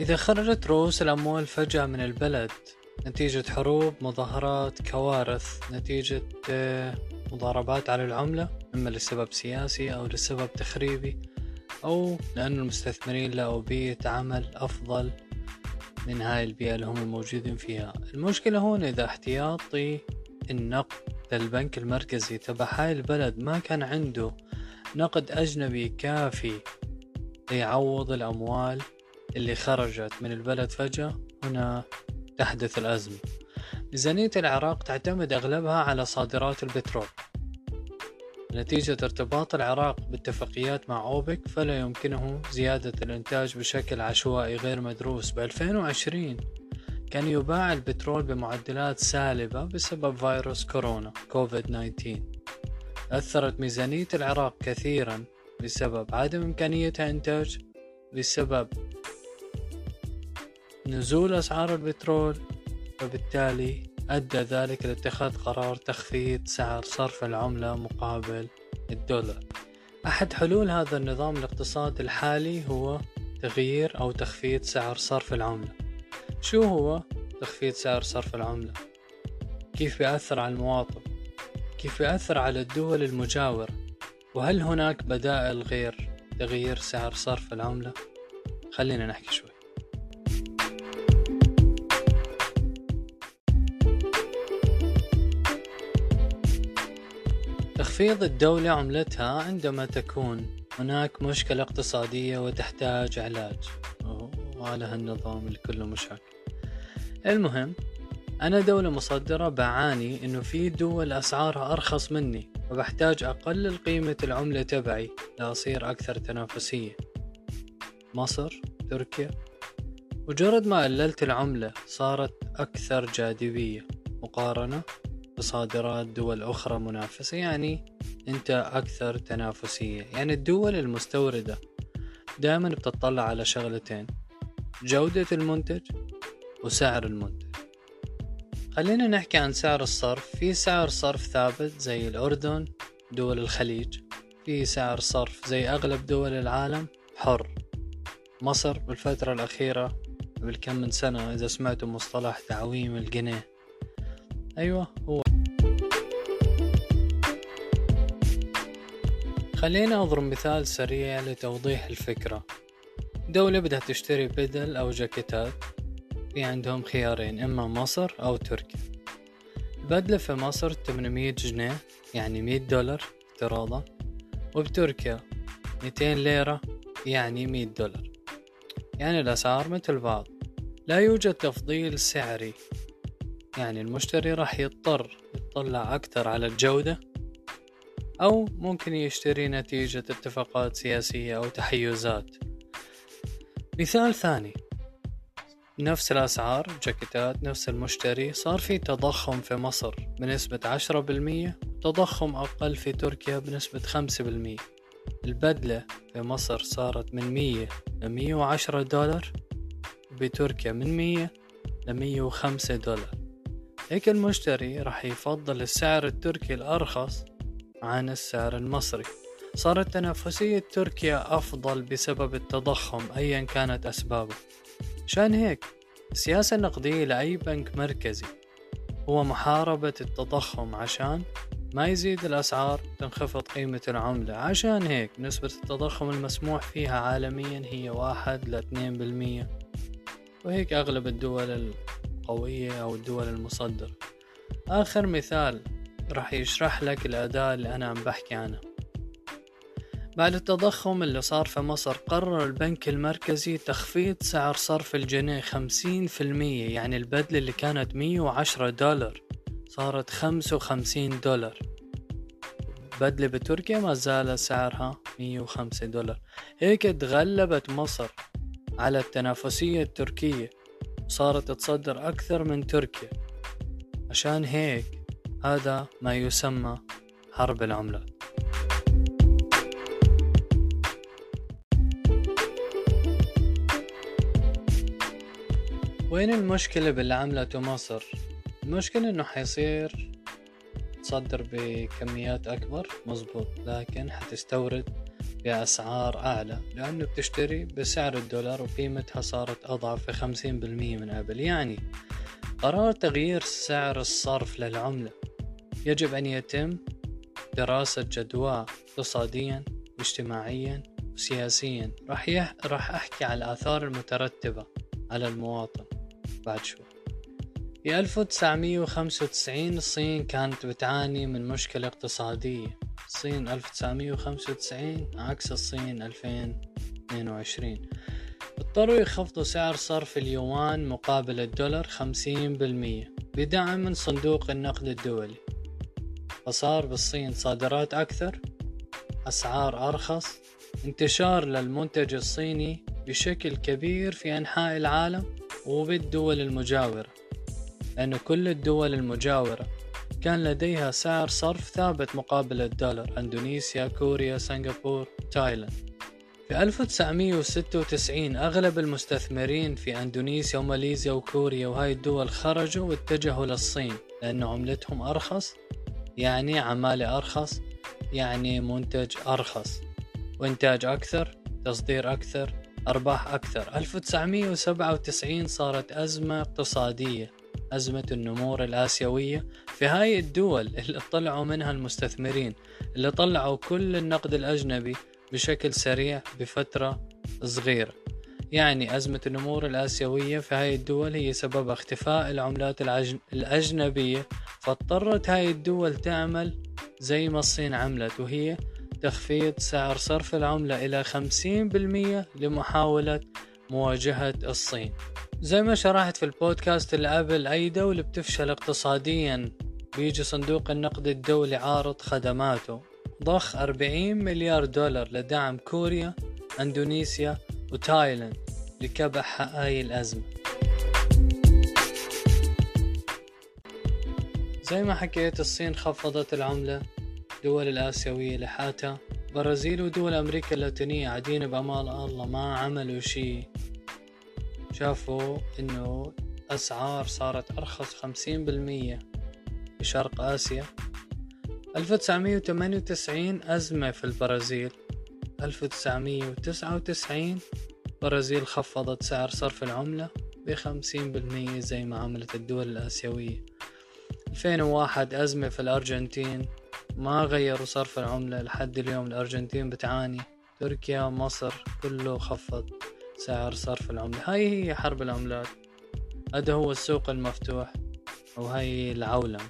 إذا خرجت رؤوس الأموال فجأة من البلد نتيجة حروب مظاهرات كوارث نتيجة آه، مضاربات على العملة إما لسبب سياسي أو لسبب تخريبي أو لأن المستثمرين لقوا بيئة عمل أفضل من هاي البيئة اللي هم موجودين فيها. المشكلة هون إذا احتياطي النقد للبنك المركزي تبع هاي البلد ما كان عنده نقد أجنبي كافي ليعوض الأموال اللي خرجت من البلد فجأة هنا تحدث الأزمة. ميزانية العراق تعتمد أغلبها على صادرات البترول. نتيجة ارتباط العراق باتفاقيات مع أوبك فلا يمكنه زيادة الإنتاج بشكل عشوائي غير مدروس. ب 2020 كان يباع البترول بمعدلات سالبة بسبب فيروس كورونا كوفيد 19 أثرت ميزانية العراق كثيرا بسبب عدم إمكانيتها إنتاج بسبب نزول أسعار البترول وبالتالي أدى ذلك لاتخاذ قرار تخفيض سعر صرف العملة مقابل الدولار أحد حلول هذا النظام الاقتصادي الحالي هو تغيير أو تخفيض سعر صرف العملة شو هو تخفيض سعر صرف العملة؟ كيف بيأثر على المواطن؟ كيف بيأثر على الدول المجاورة؟ وهل هناك بدائل غير تغيير سعر صرف العملة؟ خلينا نحكي شوي تخفيض الدولة عملتها عندما تكون هناك مشكلة اقتصادية وتحتاج علاج. وعلى هالنظام اللي كله مشاكل. المهم أنا دولة مصدرة بعاني إنه في دول أسعارها أرخص مني وبحتاج أقلل قيمة العملة تبعي لأصير أكثر تنافسية. مصر تركيا. مجرد ما قللت العملة صارت أكثر جاذبية. مقارنة بصادرات دول أخرى منافسة يعني أنت أكثر تنافسية. يعني الدول المستوردة دائما بتطلع على شغلتين جودة المنتج وسعر المنتج. خلينا نحكي عن سعر الصرف. في سعر صرف ثابت زي الأردن دول الخليج. في سعر صرف زي أغلب دول العالم حر. مصر بالفترة الأخيرة قبل كم من سنة إذا سمعتوا مصطلح تعويم الجنيه. أيوة هو خلينا أضرب مثال سريع لتوضيح الفكرة. دولة بدها تشتري بدل أو جاكيتات. في عندهم خيارين إما مصر أو تركيا. البدلة في مصر 800 جنيه يعني 100 دولار افتراضا وبتركيا 200 ليرة يعني 100 دولار. يعني الأسعار مثل بعض. لا يوجد تفضيل سعري. يعني المشتري راح يضطر يطلع أكثر على الجودة أو ممكن يشتري نتيجة اتفاقات سياسية أو تحيزات. مثال ثاني. نفس الأسعار جاكيتات نفس المشتري صار في تضخم في مصر بنسبة عشرة بالمية تضخم أقل في تركيا بنسبة خمسة بالمية. البدلة في مصر صارت من مية لمية وعشرة دولار بتركيا من مية لمية وخمسة دولار. هيك المشتري راح يفضل السعر التركي الأرخص عن السعر المصري. صارت تنافسية تركيا أفضل بسبب التضخم أيا كانت أسبابه. عشان هيك؟ السياسة النقدية لأي بنك مركزي. هو محاربة التضخم عشان ما يزيد الأسعار تنخفض قيمة العملة. عشان هيك نسبة التضخم المسموح فيها عالميا هي واحد لاثنين بالمية. وهيك أغلب الدول القوية أو الدول المصدرة. آخر مثال راح يشرح لك الأداة اللي أنا عم بحكي عنها. بعد التضخم اللي صار في مصر قرر البنك المركزي تخفيض سعر صرف الجنيه خمسين في المية يعني البدلة اللي كانت مية وعشرة دولار صارت خمسة وخمسين دولار. بدلة بتركيا ما زال سعرها مية وخمسة دولار. هيك تغلبت مصر على التنافسية التركية صارت تصدر أكثر من تركيا. عشان هيك هذا ما يسمى حرب العملات وين المشكلة بالعملة مصر؟ المشكلة إنه حيصير تصدر بكميات أكبر مزبوط لكن حتستورد بأسعار أعلى لأنه بتشتري بسعر الدولار وقيمتها صارت أضعف بخمسين بالمية من قبل يعني قرار تغيير سعر الصرف للعملة يجب أن يتم دراسة جدواه اقتصاديا واجتماعيا وسياسيا راح, يح... راح أحكي على الآثار المترتبة على المواطن بعد شوي. في 1995 الصين كانت بتعاني من مشكلة اقتصادية. الصين 1995 عكس الصين 2022 اضطروا يخفضوا سعر صرف اليوان مقابل الدولار 50% بدعم من صندوق النقد الدولي. فصار بالصين صادرات أكثر أسعار أرخص انتشار للمنتج الصيني بشكل كبير في أنحاء العالم وبالدول المجاورة لأن كل الدول المجاورة كان لديها سعر صرف ثابت مقابل الدولار أندونيسيا، كوريا، سنغافور، تايلاند. في 1996 أغلب المستثمرين في أندونيسيا وماليزيا وكوريا وهاي الدول خرجوا واتجهوا للصين لأن عملتهم أرخص يعني عمالة أرخص يعني منتج أرخص. وإنتاج أكثر تصدير أكثر أرباح أكثر. 1997 صارت أزمة اقتصادية أزمة النمور الآسيوية في هاي الدول اللي طلعوا منها المستثمرين اللي طلعوا كل النقد الأجنبي بشكل سريع بفترة صغيرة. يعني أزمة النمور الآسيوية في هاي الدول هي سبب اختفاء العملات الأجنبية فاضطرت هاي الدول تعمل زي ما الصين عملت وهي تخفيض سعر صرف العملة إلى 50% لمحاولة مواجهة الصين. زي ما شرحت في البودكاست اللي قبل أي دولة بتفشل اقتصاديا بيجي صندوق النقد الدولي عارض خدماته. ضخ 40 مليار دولار لدعم كوريا إندونيسيا وتايلاند لكبح هاي الأزمة. زي ما حكيت الصين خفضت العملة. دول الآسيوية لحاتها. برازيل ودول أمريكا اللاتينية قاعدين بأمان الله ما عملوا شي. شافوا إنه أسعار صارت أرخص خمسين بالمية بشرق آسيا. 1998 أزمة في البرازيل. 1999 البرازيل خفضت سعر صرف العملة بخمسين بالمية زي ما عملت الدول الآسيوية. 2001 أزمة في الأرجنتين ما غيروا صرف العملة لحد اليوم. الأرجنتين بتعاني تركيا ومصر كله خفض سعر صرف العملة. هاي هي حرب العملات. هذا هو السوق المفتوح وهي العولمة.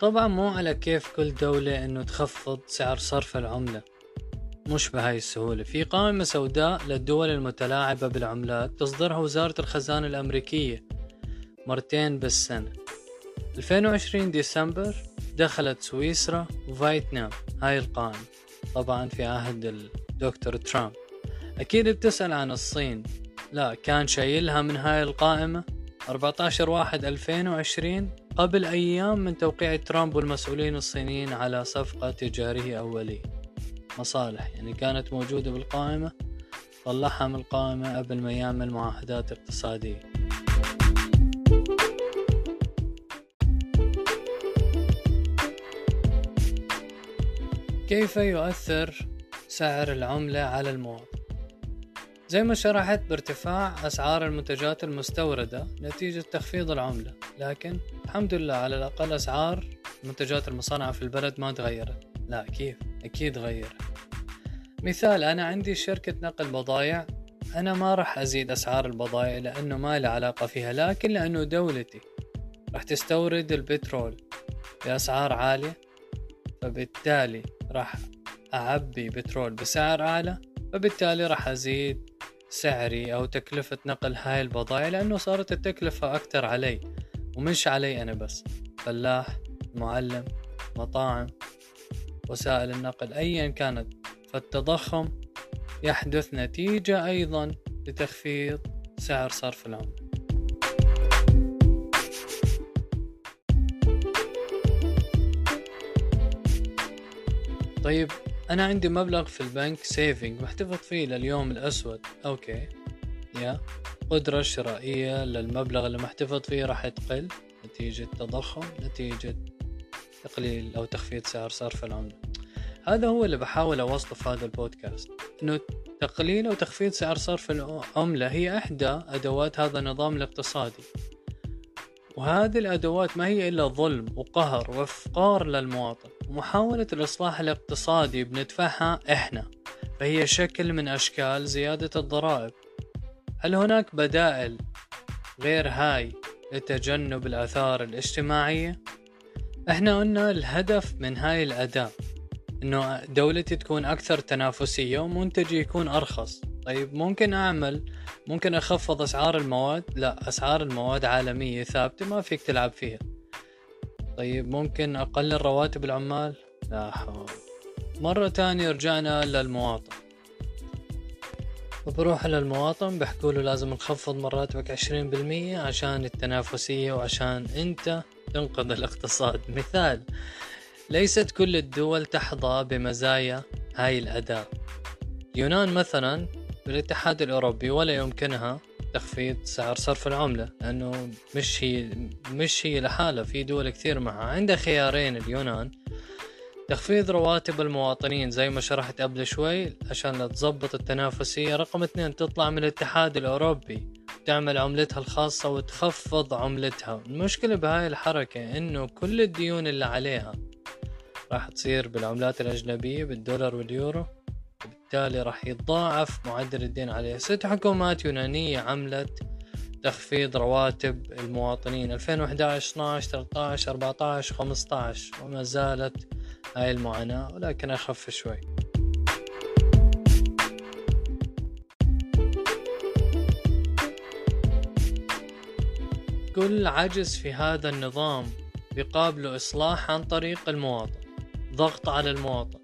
طبعا مو على كيف كل دولة إنه تخفض سعر صرف العملة. مش بهاي السهولة. في قائمة سوداء للدول المتلاعبة بالعملات تصدرها وزارة الخزانة الأمريكية مرتين بالسنة. 2020 ديسمبر دخلت سويسرا وفيتنام هاي القائمة طبعا في عهد الدكتور ترامب. أكيد بتسأل عن الصين. لا كان شايلها من هاي القائمة 14 واحد 2020 قبل أيام من توقيع ترامب والمسؤولين الصينيين على صفقة تجارية أولية. مصالح. يعني كانت موجودة بالقائمة طلعها من القائمة قبل ما يعمل معاهدات اقتصادية. كيف يؤثر سعر العملة على المواطن زي ما شرحت بارتفاع أسعار المنتجات المستوردة نتيجة تخفيض العملة لكن الحمد لله على الأقل أسعار المنتجات المصنعة في البلد ما تغيرت. لا كيف؟ أكيد غيرت مثال أنا عندي شركة نقل بضايع. أنا ما راح أزيد أسعار البضائع لأنه ما لي علاقة فيها لكن لأنه دولتي. راح تستورد البترول بأسعار عالية فبالتالي راح أعبي بترول بسعر أعلى فبالتالي راح أزيد سعري أو تكلفة نقل هاي البضائع لأنه صارت التكلفة أكتر علي ومش علي أنا بس. فلاح معلم مطاعم وسائل النقل أيا كانت فالتضخم يحدث نتيجة أيضا لتخفيض سعر صرف العملة. طيب أنا عندي مبلغ في البنك saving محتفظ فيه لليوم الأسود. Okay. Yeah. قدرة شرائية للمبلغ اللي محتفظ فيه راح تقل. نتيجة تضخم نتيجة تقليل أو تخفيض سعر صرف العملة. هذا هو اللي بحاول أوصله في هذا البودكاست إنه تقليل وتخفيض سعر صرف العملة هي إحدى أدوات هذا النظام الاقتصادي. وهذه الأدوات ما هي إلا ظلم وقهر وإفقار للمواطن. ومحاولة الإصلاح الاقتصادي بندفعها إحنا فهي شكل من أشكال زيادة الضرائب. هل هناك بدائل غير هاي لتجنب الآثار الاجتماعية؟ إحنا قلنا الهدف من هاي الأداة إنه دولتي تكون أكثر تنافسية ومنتجي يكون أرخص. طيب ممكن أعمل ممكن أخفض أسعار المواد؟ لا أسعار المواد عالمية ثابتة ما فيك تلعب فيها. طيب ممكن أقلل رواتب العمال؟ لا حول. مرة تانية رجعنا للمواطن. وبروح للمواطن بحكوا له لازم نخفض مراتبك عشرين بالمية عشان التنافسية وعشان أنت تنقذ الاقتصاد. مثال ليست كل الدول تحظى بمزايا هاي الأداة اليونان مثلا بالاتحاد الأوروبي ولا يمكنها تخفيض سعر صرف العملة لأنه مش هي مش هي لحالها. في دول كثير معها. عندها خيارين اليونان تخفيض رواتب المواطنين زي ما شرحت قبل شوي عشان تظبط التنافسية رقم اثنين تطلع من الاتحاد الأوروبي. تعمل عملتها الخاصة وتخفض عملتها. المشكلة بهاي الحركة إنه كل الديون اللي عليها راح تصير بالعملات الأجنبية بالدولار واليورو وبالتالي راح يتضاعف معدل الدين عليه ست حكومات يونانية عملت تخفيض رواتب المواطنين. 2011 12 13 14 15 وما زالت هاي المعاناة ولكن أخف شوي. كل عجز في هذا النظام يقابله إصلاح عن طريق المواطن. ضغط على المواطن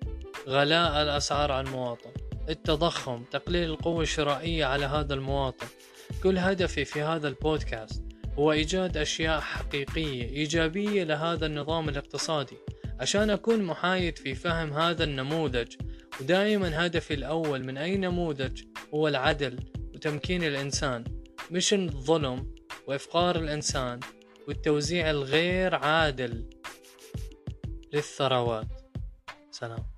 غلاء الأسعار على المواطن التضخم تقليل القوة الشرائية على هذا المواطن. كل هدفي في هذا البودكاست هو إيجاد أشياء حقيقية إيجابية لهذا النظام الاقتصادي عشان أكون محايد في فهم هذا النموذج. ودائما هدفي الأول من أي نموذج هو العدل وتمكين الإنسان مش الظلم وإفقار الإنسان والتوزيع الغير عادل للثروات. سلام.